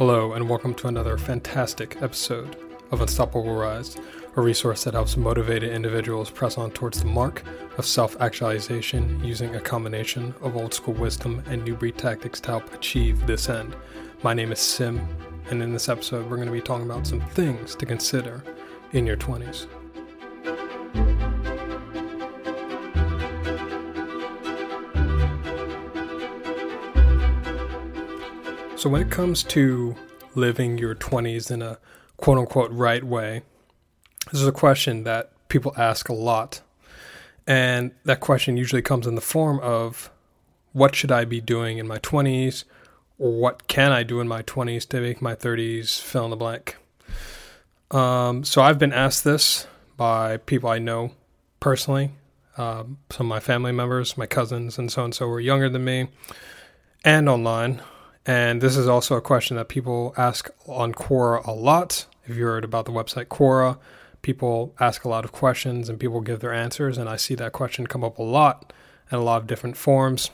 Hello, and welcome to another fantastic episode of Unstoppable Rise, a resource that helps motivated individuals press on towards the mark of self actualization using a combination of old school wisdom and new breed tactics to help achieve this end. My name is Sim, and in this episode, we're going to be talking about some things to consider in your 20s. So, when it comes to living your 20s in a quote unquote right way, this is a question that people ask a lot. And that question usually comes in the form of what should I be doing in my 20s? Or what can I do in my 20s to make my 30s fill in the blank? Um, so I've been asked this by people I know personally, um, some of my family members, my cousins, and so and so were younger than me, and online. And this is also a question that people ask on Quora a lot. If you heard about the website Quora, people ask a lot of questions and people give their answers. And I see that question come up a lot in a lot of different forms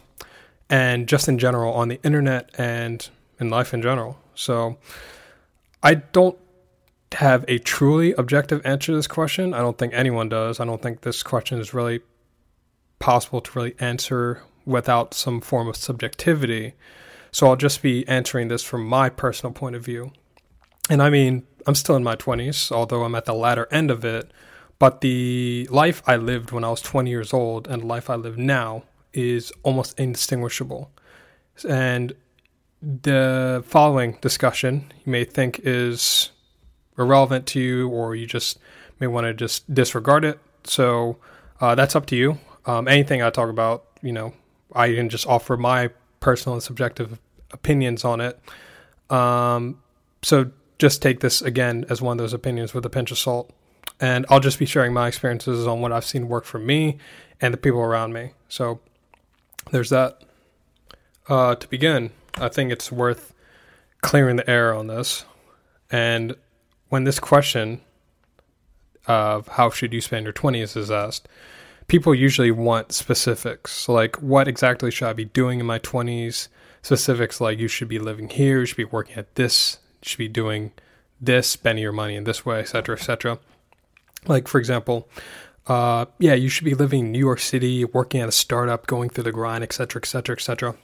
and just in general on the internet and in life in general. So I don't have a truly objective answer to this question. I don't think anyone does. I don't think this question is really possible to really answer without some form of subjectivity. So I'll just be answering this from my personal point of view. And I mean, I'm still in my 20s, although I'm at the latter end of it. But the life I lived when I was 20 years old and the life I live now is almost indistinguishable. And the following discussion you may think is irrelevant to you, or you just may want to just disregard it. So uh, that's up to you. Um, anything I talk about, you know, I can just offer my personal and subjective opinions on it. Um, so just take this again as one of those opinions with a pinch of salt. And I'll just be sharing my experiences on what I've seen work for me and the people around me. So there's that. Uh, to begin, I think it's worth clearing the air on this. And when this question of how should you spend your 20s is asked, people usually want specifics like what exactly should I be doing in my 20s? Specifics like you should be living here, you should be working at this, you should be doing this, spending your money in this way, etc., etc. Like for example, uh, yeah, you should be living in New York City, working at a startup, going through the grind, etc., etc., etc.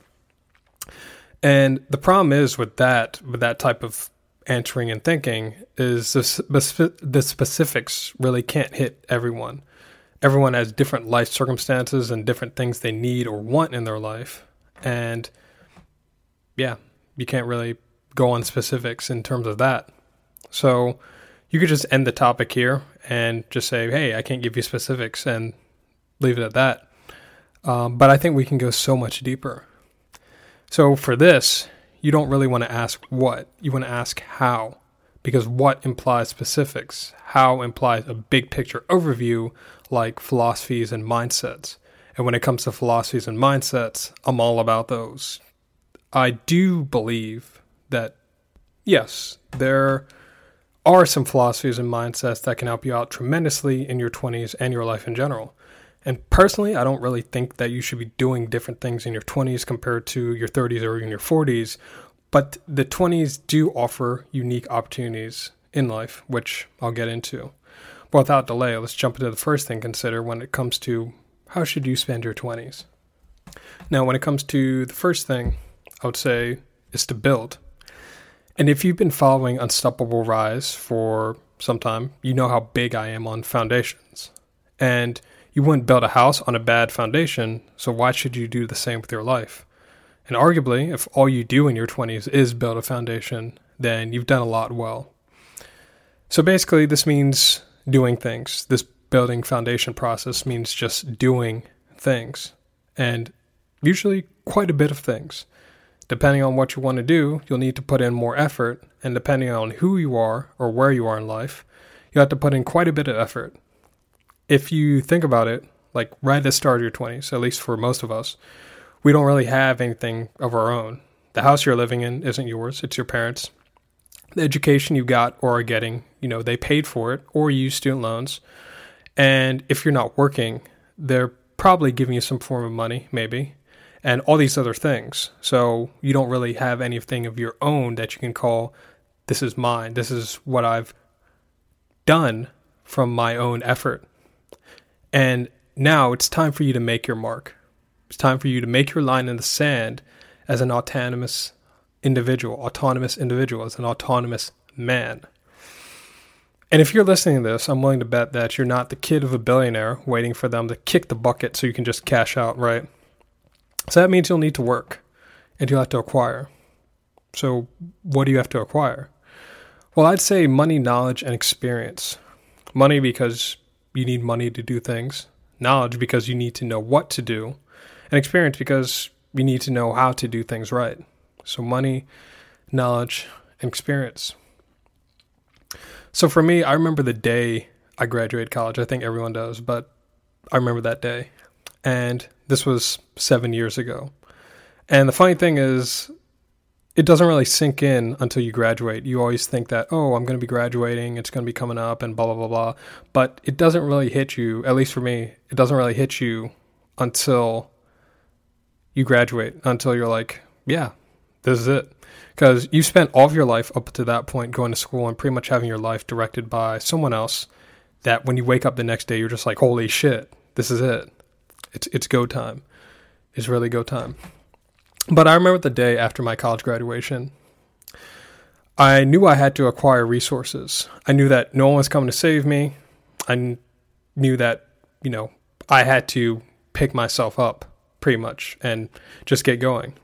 And the problem is with that, with that type of answering and thinking, is the, the specifics really can't hit everyone. Everyone has different life circumstances and different things they need or want in their life, and yeah, you can't really go on specifics in terms of that. So you could just end the topic here and just say, hey, I can't give you specifics and leave it at that. Um, but I think we can go so much deeper. So for this, you don't really want to ask what, you want to ask how, because what implies specifics, how implies a big picture overview like philosophies and mindsets. And when it comes to philosophies and mindsets, I'm all about those. I do believe that, yes, there are some philosophies and mindsets that can help you out tremendously in your 20s and your life in general. And personally, I don't really think that you should be doing different things in your 20s compared to your 30s or even your 40s. But the 20s do offer unique opportunities in life, which I'll get into. But without delay, let's jump into the first thing consider when it comes to how should you spend your 20s. Now, when it comes to the first thing, I would say, is to build. And if you've been following Unstoppable Rise for some time, you know how big I am on foundations. And you wouldn't build a house on a bad foundation, so why should you do the same with your life? And arguably, if all you do in your 20s is build a foundation, then you've done a lot well. So basically, this means doing things. This building foundation process means just doing things, and usually quite a bit of things. Depending on what you want to do, you'll need to put in more effort, and depending on who you are or where you are in life, you have to put in quite a bit of effort. If you think about it, like right at the start of your 20s, at least for most of us, we don't really have anything of our own. The house you're living in isn't yours, it's your parents. The education you got or are getting, you know, they paid for it or you use student loans. And if you're not working, they're probably giving you some form of money, maybe. And all these other things. So you don't really have anything of your own that you can call this is mine. This is what I've done from my own effort. And now it's time for you to make your mark. It's time for you to make your line in the sand as an autonomous individual, autonomous individual, as an autonomous man. And if you're listening to this, I'm willing to bet that you're not the kid of a billionaire waiting for them to kick the bucket so you can just cash out, right? So that means you'll need to work and you'll have to acquire. So, what do you have to acquire? Well, I'd say money, knowledge, and experience. Money because you need money to do things, knowledge because you need to know what to do, and experience because you need to know how to do things right. So, money, knowledge, and experience. So, for me, I remember the day I graduated college. I think everyone does, but I remember that day. And this was seven years ago. And the funny thing is, it doesn't really sink in until you graduate. You always think that, oh, I'm going to be graduating, it's going to be coming up, and blah, blah, blah, blah. But it doesn't really hit you, at least for me, it doesn't really hit you until you graduate, until you're like, yeah, this is it. Because you spent all of your life up to that point going to school and pretty much having your life directed by someone else that when you wake up the next day, you're just like, holy shit, this is it. It's, it's go time. It's really go time. But I remember the day after my college graduation, I knew I had to acquire resources. I knew that no one was coming to save me. I knew that, you know, I had to pick myself up pretty much and just get going.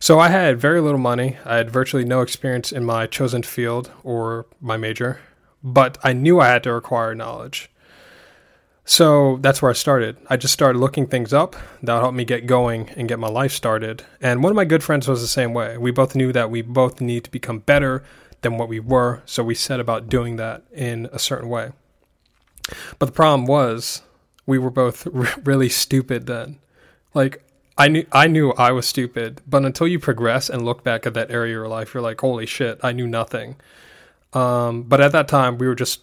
So I had very little money. I had virtually no experience in my chosen field or my major, but I knew I had to acquire knowledge. So that's where I started. I just started looking things up that helped me get going and get my life started. And one of my good friends was the same way. We both knew that we both need to become better than what we were, so we set about doing that in a certain way. But the problem was we were both really stupid then. Like I knew I knew I was stupid, but until you progress and look back at that area of your life, you're like, "Holy shit, I knew nothing." Um, but at that time, we were just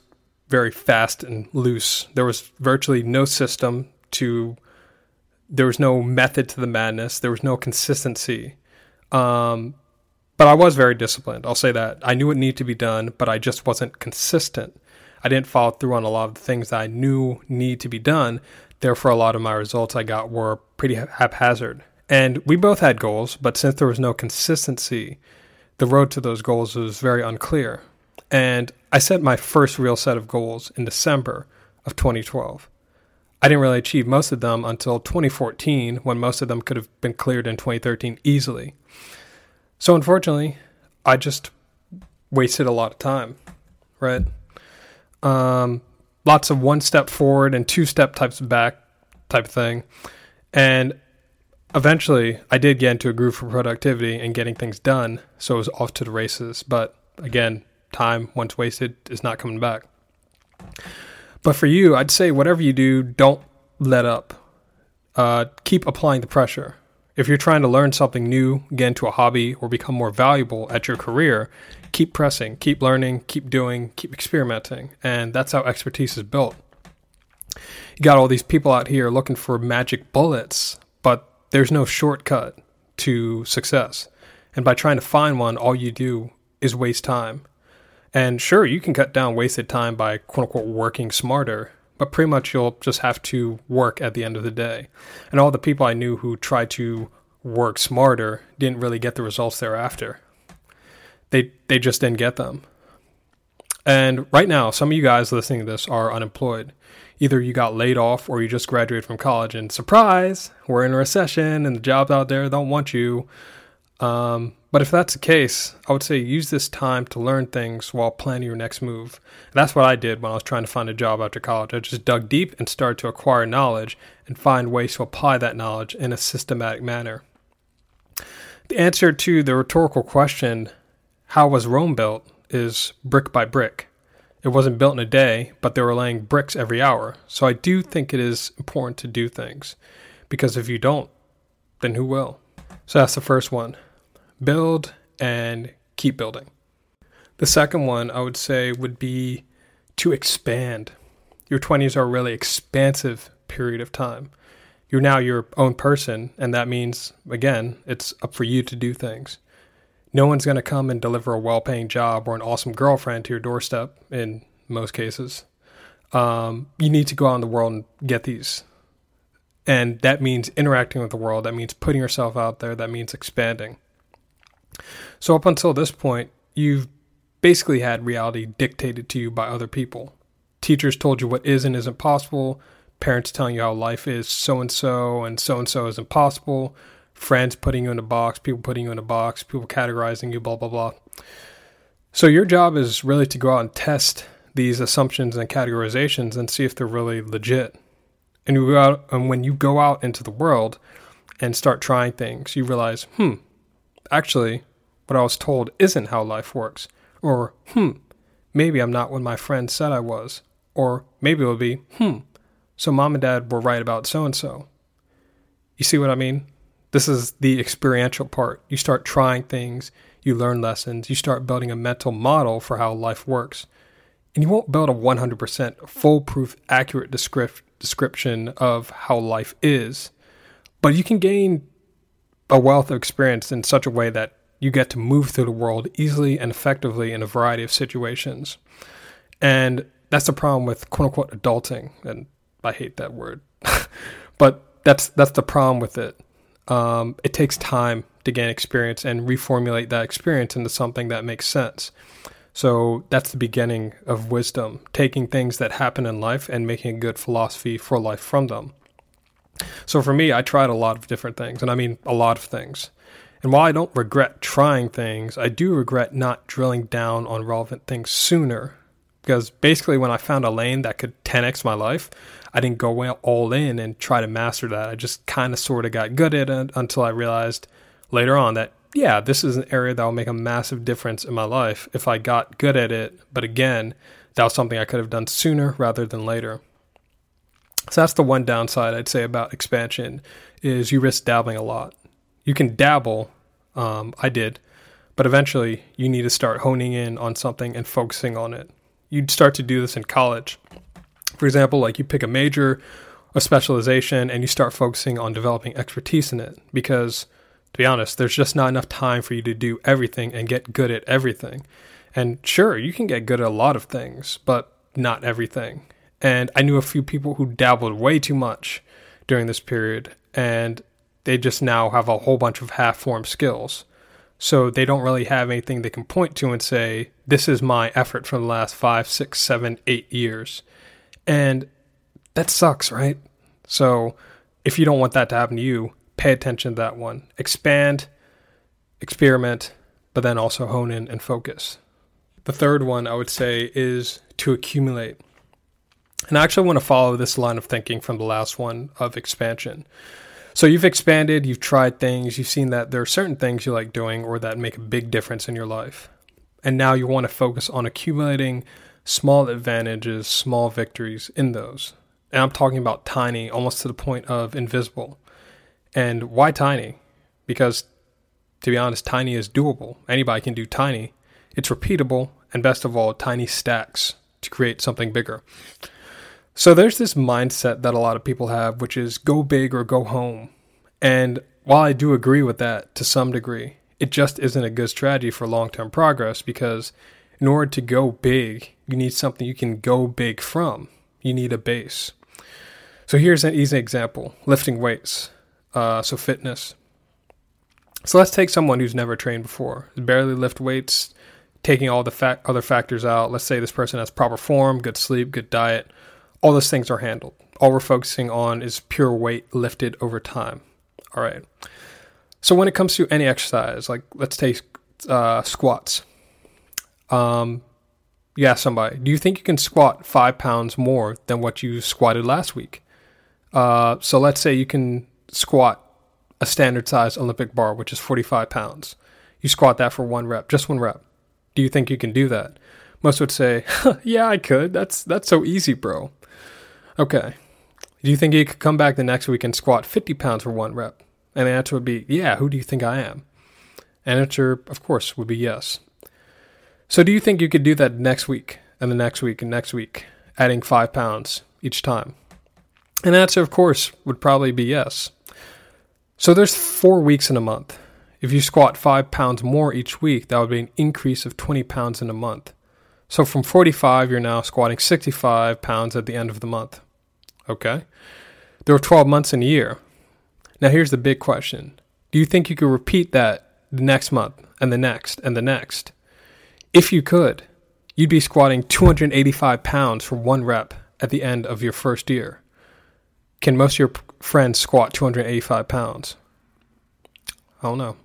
very fast and loose. There was virtually no system to, there was no method to the madness. There was no consistency. Um, but I was very disciplined. I'll say that. I knew what needed to be done, but I just wasn't consistent. I didn't follow through on a lot of the things that I knew need to be done. Therefore, a lot of my results I got were pretty haphazard. And we both had goals, but since there was no consistency, the road to those goals was very unclear. And I set my first real set of goals in December of 2012. I didn't really achieve most of them until 2014, when most of them could have been cleared in 2013 easily. So, unfortunately, I just wasted a lot of time, right? Um, lots of one step forward and two step types back type of thing. And eventually, I did get into a groove for productivity and getting things done. So it was off to the races. But again, time once wasted is not coming back. But for you, I'd say whatever you do, don't let up. Uh, keep applying the pressure. If you're trying to learn something new, get into a hobby, or become more valuable at your career, keep pressing, keep learning, keep doing, keep experimenting. And that's how expertise is built. You got all these people out here looking for magic bullets, but there's no shortcut to success. And by trying to find one, all you do is waste time. And sure, you can cut down wasted time by quote unquote working smarter, but pretty much you'll just have to work at the end of the day. And all the people I knew who tried to work smarter didn't really get the results thereafter. They they just didn't get them. And right now, some of you guys listening to this are unemployed. Either you got laid off or you just graduated from college and surprise, we're in a recession and the jobs out there don't want you. Um, but if that's the case, I would say use this time to learn things while planning your next move. And that's what I did when I was trying to find a job after college. I just dug deep and started to acquire knowledge and find ways to apply that knowledge in a systematic manner. The answer to the rhetorical question, how was Rome built, is brick by brick. It wasn't built in a day, but they were laying bricks every hour. So I do think it is important to do things because if you don't, then who will? So that's the first one build and keep building. The second one I would say would be to expand. Your 20s are a really expansive period of time. You're now your own person, and that means, again, it's up for you to do things. No one's going to come and deliver a well paying job or an awesome girlfriend to your doorstep in most cases. Um, you need to go out in the world and get these. And that means interacting with the world. That means putting yourself out there. That means expanding. So, up until this point, you've basically had reality dictated to you by other people. Teachers told you what is and isn't possible, parents telling you how life is so and so, and so and so is impossible, friends putting you in a box, people putting you in a box, people categorizing you, blah, blah, blah. So, your job is really to go out and test these assumptions and categorizations and see if they're really legit. And, you go out, and when you go out into the world and start trying things, you realize, hmm, actually, what I was told isn't how life works. Or, hmm, maybe I'm not what my friend said I was. Or maybe it'll be, hmm, so mom and dad were right about so and so. You see what I mean? This is the experiential part. You start trying things, you learn lessons, you start building a mental model for how life works. And you won't build a 100% foolproof, accurate description of how life is, but you can gain a wealth of experience in such a way that you get to move through the world easily and effectively in a variety of situations. And that's the problem with quote unquote adulting. And I hate that word. but that's that's the problem with it. Um, it takes time to gain experience and reformulate that experience into something that makes sense. So that's the beginning of wisdom, taking things that happen in life and making a good philosophy for life from them. So for me, I tried a lot of different things, and I mean a lot of things. And while I don't regret trying things, I do regret not drilling down on relevant things sooner. Because basically, when I found a lane that could 10x my life, I didn't go all in and try to master that. I just kind of sort of got good at it until I realized later on that yeah, this is an area that will make a massive difference in my life if I got good at it. But again, that was something I could have done sooner rather than later. So that's the one downside I'd say about expansion is you risk dabbling a lot. You can dabble, um, I did, but eventually you need to start honing in on something and focusing on it. You'd start to do this in college. For example, like you pick a major, a specialization, and you start focusing on developing expertise in it because to be honest, there's just not enough time for you to do everything and get good at everything. And sure, you can get good at a lot of things, but not everything. And I knew a few people who dabbled way too much during this period, and they just now have a whole bunch of half formed skills. So they don't really have anything they can point to and say, this is my effort from the last five, six, seven, eight years. And that sucks, right? So if you don't want that to happen to you, pay attention to that one. Expand, experiment, but then also hone in and focus. The third one I would say is to accumulate. And I actually want to follow this line of thinking from the last one of expansion. So you've expanded, you've tried things, you've seen that there are certain things you like doing or that make a big difference in your life. And now you want to focus on accumulating small advantages, small victories in those. And I'm talking about tiny, almost to the point of invisible. And why tiny? Because, to be honest, tiny is doable. Anybody can do tiny. It's repeatable, and best of all, tiny stacks to create something bigger. So there's this mindset that a lot of people have, which is go big or go home. And while I do agree with that to some degree, it just isn't a good strategy for long term progress because in order to go big, you need something you can go big from. You need a base. So here's an easy example lifting weights uh, so fitness. So let's take someone who's never trained before, barely lift weights, taking all the fa- other factors out. Let's say this person has proper form, good sleep, good diet. All those things are handled. All we're focusing on is pure weight lifted over time. All right. So when it comes to any exercise, like let's take uh, squats. Um, you ask somebody, do you think you can squat five pounds more than what you squatted last week? Uh, so let's say you can squat a standard size Olympic bar, which is 45 pounds. You squat that for one rep, just one rep. Do you think you can do that? Most would say, "Yeah, I could. That's that's so easy, bro." Okay. Do you think you could come back the next week and squat 50 pounds for one rep? And the answer would be, "Yeah, who do you think I am?" And answer, of course, would be yes. So do you think you could do that next week and the next week and next week, adding 5 pounds each time? And answer, of course, would probably be yes. So there's four weeks in a month. If you squat five pounds more each week, that would be an increase of 20 pounds in a month. So from 45, you're now squatting 65 pounds at the end of the month. Okay? There are 12 months in a year. Now here's the big question Do you think you could repeat that the next month and the next and the next? If you could, you'd be squatting 285 pounds for one rep at the end of your first year. Can most of your friends squat 285 pounds? I don't know.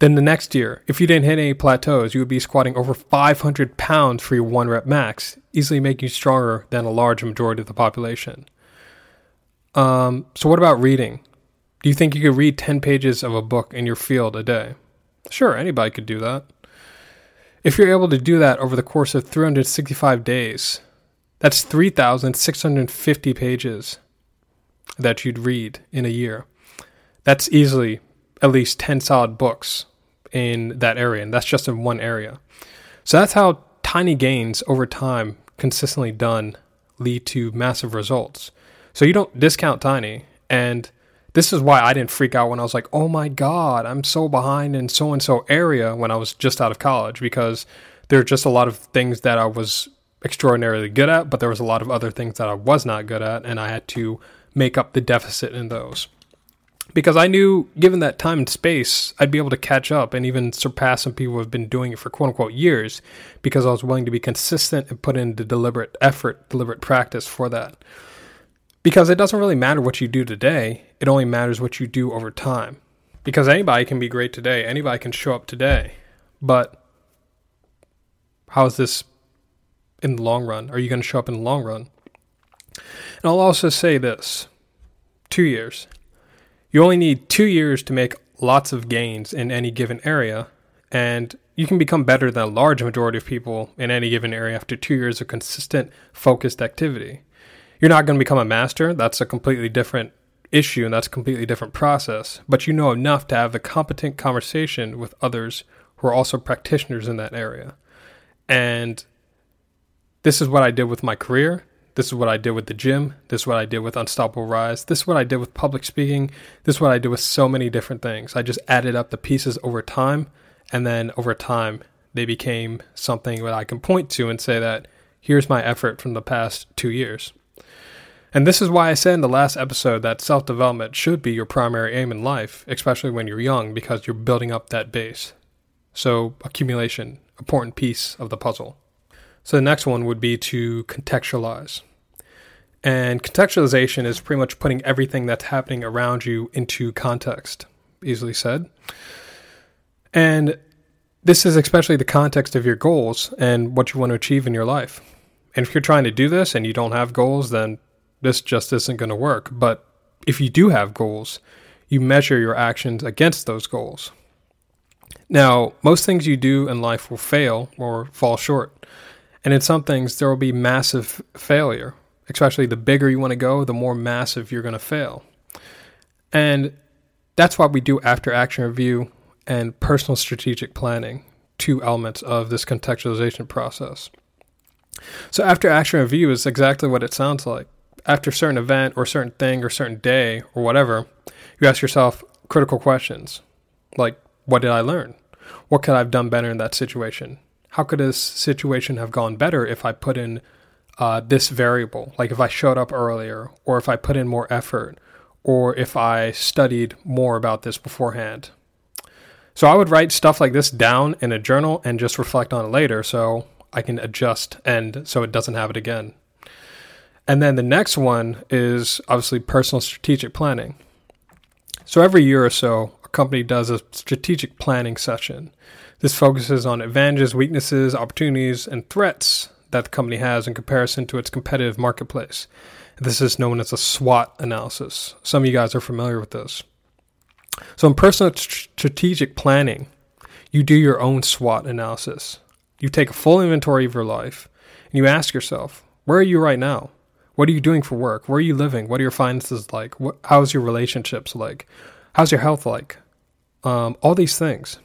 Then the next year, if you didn't hit any plateaus, you would be squatting over 500 pounds for your one rep max, easily making you stronger than a large majority of the population. Um, so, what about reading? Do you think you could read 10 pages of a book in your field a day? Sure, anybody could do that. If you're able to do that over the course of 365 days, that's 3,650 pages that you'd read in a year. That's easily at least 10 solid books in that area, and that's just in one area. So that's how tiny gains over time, consistently done, lead to massive results. So you don't discount tiny. And this is why I didn't freak out when I was like, oh my God, I'm so behind in so and so area when I was just out of college because there are just a lot of things that I was extraordinarily good at, but there was a lot of other things that I was not good at, and I had to make up the deficit in those because I knew, given that time and space, I'd be able to catch up and even surpass some people who have been doing it for quote unquote years because I was willing to be consistent and put in the deliberate effort, deliberate practice for that. Because it doesn't really matter what you do today, it only matters what you do over time. Because anybody can be great today, anybody can show up today. But how is this in the long run? Are you going to show up in the long run? And I'll also say this two years you only need two years to make lots of gains in any given area, and you can become better than a large majority of people in any given area after two years of consistent, focused activity. You're not going to become a master, that's a completely different issue and that's a completely different process, but you know enough to have the competent conversation with others who are also practitioners in that area. And this is what I did with my career. This is what I did with the gym. This is what I did with Unstoppable Rise. This is what I did with public speaking. This is what I did with so many different things. I just added up the pieces over time. And then over time, they became something that I can point to and say that here's my effort from the past two years. And this is why I said in the last episode that self development should be your primary aim in life, especially when you're young, because you're building up that base. So, accumulation, important piece of the puzzle. So, the next one would be to contextualize. And contextualization is pretty much putting everything that's happening around you into context, easily said. And this is especially the context of your goals and what you want to achieve in your life. And if you're trying to do this and you don't have goals, then this just isn't going to work. But if you do have goals, you measure your actions against those goals. Now, most things you do in life will fail or fall short. And in some things, there will be massive failure especially the bigger you want to go, the more massive you're going to fail. And that's why we do after action review and personal strategic planning, two elements of this contextualization process. So, after action review is exactly what it sounds like. After a certain event or certain thing or certain day or whatever, you ask yourself critical questions like, what did I learn? What could I have done better in that situation? How could this situation have gone better if I put in uh, this variable, like if I showed up earlier, or if I put in more effort, or if I studied more about this beforehand. So I would write stuff like this down in a journal and just reflect on it later so I can adjust and so it doesn't have it again. And then the next one is obviously personal strategic planning. So every year or so, a company does a strategic planning session. This focuses on advantages, weaknesses, opportunities, and threats that the company has in comparison to its competitive marketplace. This is known as a SWOT analysis. Some of you guys are familiar with this. So, in personal strategic planning, you do your own SWOT analysis. You take a full inventory of your life and you ask yourself, where are you right now? What are you doing for work? Where are you living? What are your finances like? What, how's your relationships like? How's your health like? Um, all these things.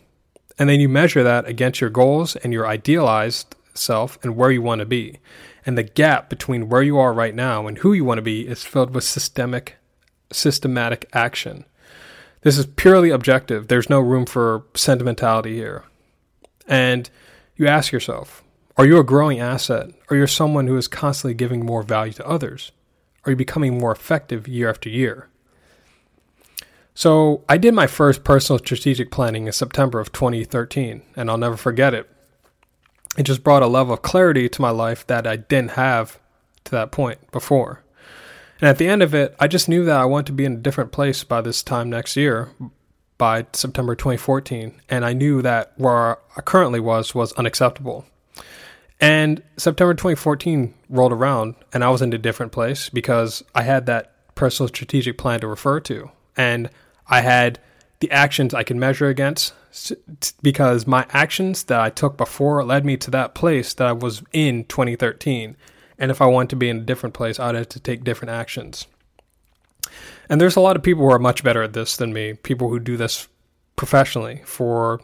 And then you measure that against your goals and your idealized self and where you want to be. And the gap between where you are right now and who you want to be is filled with systemic, systematic action. This is purely objective. There's no room for sentimentality here. And you ask yourself, are you a growing asset? Are you someone who is constantly giving more value to others? Are you becoming more effective year after year? So, I did my first personal strategic planning in September of 2013, and I'll never forget it. It just brought a level of clarity to my life that I didn't have to that point before. And at the end of it, I just knew that I wanted to be in a different place by this time next year, by September 2014, and I knew that where I currently was was unacceptable. And September 2014 rolled around, and I was in a different place because I had that personal strategic plan to refer to, and I had the actions I could measure against because my actions that I took before led me to that place that I was in 2013. And if I want to be in a different place, I'd have to take different actions. And there's a lot of people who are much better at this than me, people who do this professionally for,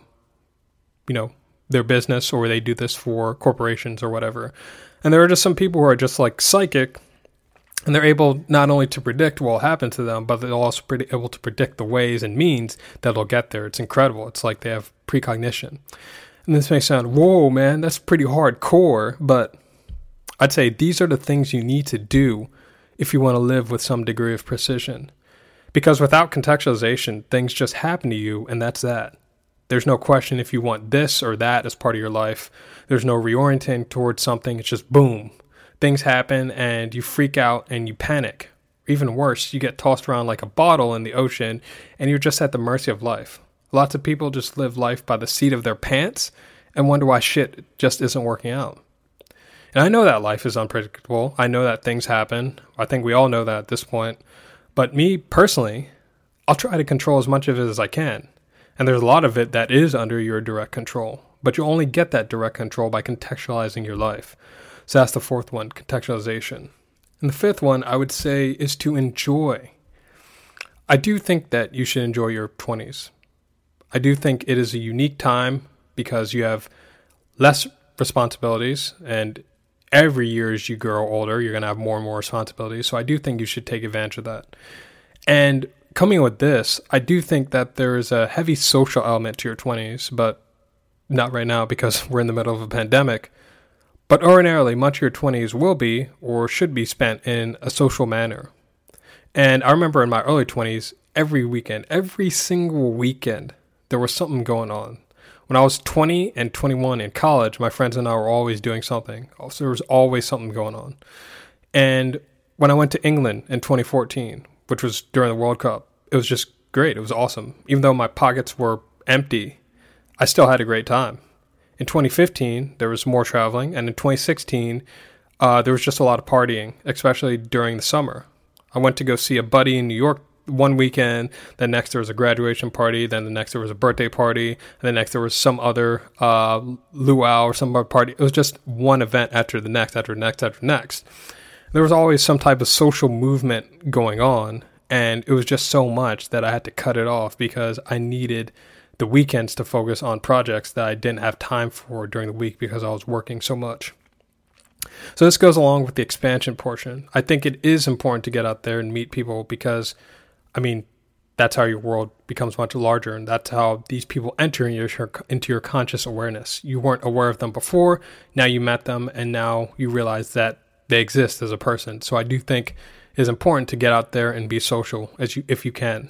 you know, their business or they do this for corporations or whatever. And there are just some people who are just like psychic and they're able not only to predict what will happen to them, but they're also pretty able to predict the ways and means that they'll get there. It's incredible. It's like they have precognition. And this may sound, whoa, man, that's pretty hardcore, but I'd say these are the things you need to do if you want to live with some degree of precision. Because without contextualization, things just happen to you, and that's that. There's no question if you want this or that as part of your life. There's no reorienting towards something. It's just boom. Things happen and you freak out and you panic. Even worse, you get tossed around like a bottle in the ocean and you're just at the mercy of life. Lots of people just live life by the seat of their pants and wonder why shit just isn't working out. And I know that life is unpredictable. I know that things happen. I think we all know that at this point. But me personally, I'll try to control as much of it as I can. And there's a lot of it that is under your direct control. But you only get that direct control by contextualizing your life. So that's the fourth one, contextualization. And the fifth one, I would say, is to enjoy. I do think that you should enjoy your 20s. I do think it is a unique time because you have less responsibilities and every year as you grow older, you're going to have more and more responsibilities. So I do think you should take advantage of that. And coming with this, I do think that there is a heavy social element to your 20s, but not right now because we're in the middle of a pandemic. But ordinarily, much of your 20s will be or should be spent in a social manner. And I remember in my early 20s, every weekend, every single weekend, there was something going on. When I was 20 and 21 in college, my friends and I were always doing something. So there was always something going on. And when I went to England in 2014, which was during the World Cup, it was just great. It was awesome. Even though my pockets were empty, I still had a great time. In 2015, there was more traveling, and in 2016, uh, there was just a lot of partying, especially during the summer. I went to go see a buddy in New York one weekend. Then next there was a graduation party. Then the next there was a birthday party. And then next there was some other uh, luau or some other party. It was just one event after the next, after the next, after the next. There was always some type of social movement going on, and it was just so much that I had to cut it off because I needed the weekends to focus on projects that I didn't have time for during the week because I was working so much. So this goes along with the expansion portion. I think it is important to get out there and meet people because I mean, that's how your world becomes much larger, and that's how these people enter into your conscious awareness. You weren't aware of them before, now you met them, and now you realize that they exist as a person. So I do think it's important to get out there and be social as you if you can.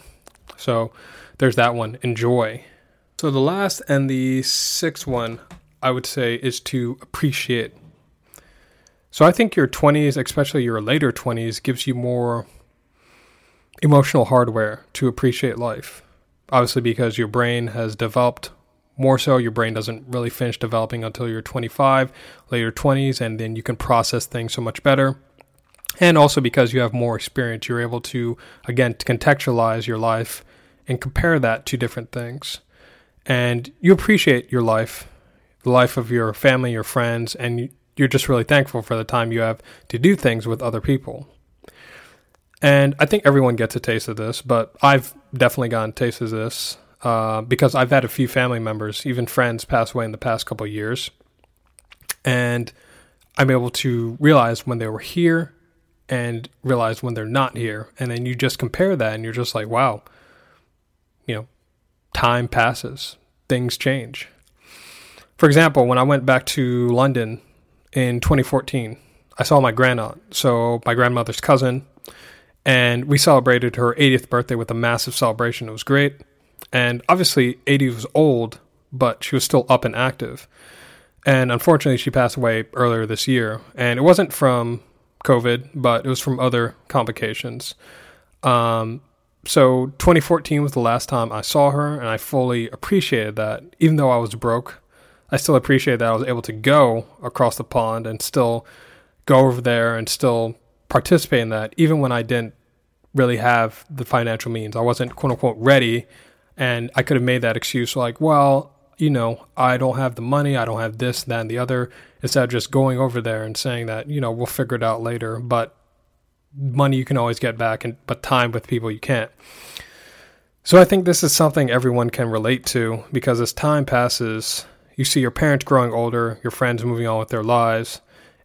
So there's that one. Enjoy. So the last and the sixth one I would say is to appreciate. So I think your 20s, especially your later 20s, gives you more emotional hardware to appreciate life. Obviously, because your brain has developed more so, your brain doesn't really finish developing until you're 25, later 20s, and then you can process things so much better. And also because you have more experience, you're able to, again, to contextualize your life and compare that to different things. And you appreciate your life, the life of your family, your friends, and you're just really thankful for the time you have to do things with other people. And I think everyone gets a taste of this, but I've definitely gotten taste of this uh, because I've had a few family members, even friends, pass away in the past couple years. And I'm able to realize when they were here and realize when they're not here. And then you just compare that and you're just like, wow, you know, time passes, things change. For example, when I went back to London in 2014, I saw my grandaunt, so my grandmother's cousin, and we celebrated her 80th birthday with a massive celebration. It was great. And obviously, 80 was old, but she was still up and active. And unfortunately, she passed away earlier this year. And it wasn't from COVID, but it was from other complications. Um, so 2014 was the last time I saw her, and I fully appreciated that. Even though I was broke, I still appreciated that I was able to go across the pond and still go over there and still participate in that, even when I didn't really have the financial means. I wasn't quote unquote ready, and I could have made that excuse like, well, you know, I don't have the money, I don't have this, that, and the other, instead of just going over there and saying that, you know, we'll figure it out later. But money you can always get back, and but time with people you can't. So I think this is something everyone can relate to because as time passes, you see your parents growing older, your friends moving on with their lives,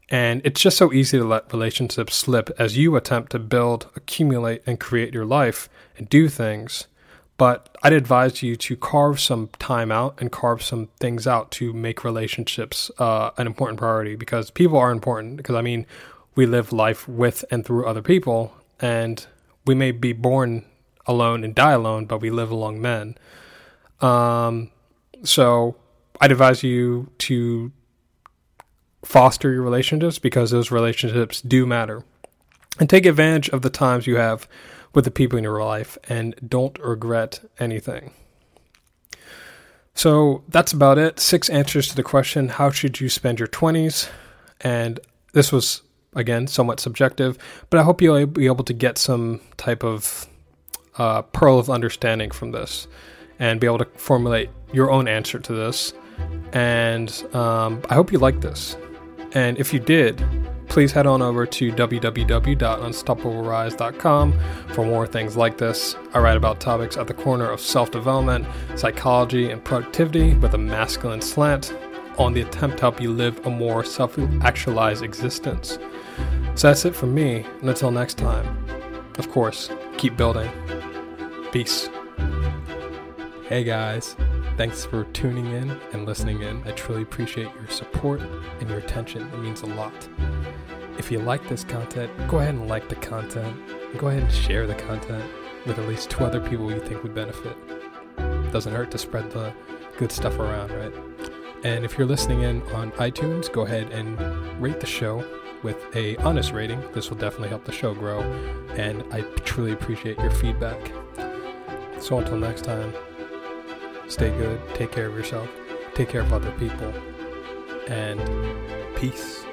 and it's just so easy to let relationships slip as you attempt to build, accumulate, and create your life and do things but I'd advise you to carve some time out and carve some things out to make relationships uh, an important priority because people are important. Because I mean, we live life with and through other people, and we may be born alone and die alone, but we live along men. Um, so I'd advise you to foster your relationships because those relationships do matter, and take advantage of the times you have with the people in your life and don't regret anything. So that's about it. Six answers to the question how should you spend your 20s? And this was, again, somewhat subjective, but I hope you'll be able to get some type of uh, pearl of understanding from this and be able to formulate your own answer to this. And um, I hope you like this. And if you did, please head on over to www.unstoppablerise.com for more things like this. I write about topics at the corner of self development, psychology, and productivity with a masculine slant on the attempt to help you live a more self actualized existence. So that's it from me, and until next time, of course, keep building. Peace. Hey guys. Thanks for tuning in and listening in. I truly appreciate your support and your attention. It means a lot. If you like this content, go ahead and like the content. Go ahead and share the content with at least two other people you think would benefit. It Doesn't hurt to spread the good stuff around, right? And if you're listening in on iTunes, go ahead and rate the show with a honest rating. This will definitely help the show grow, and I truly appreciate your feedback. So until next time, Stay good. Take care of yourself. Take care of other people. And peace.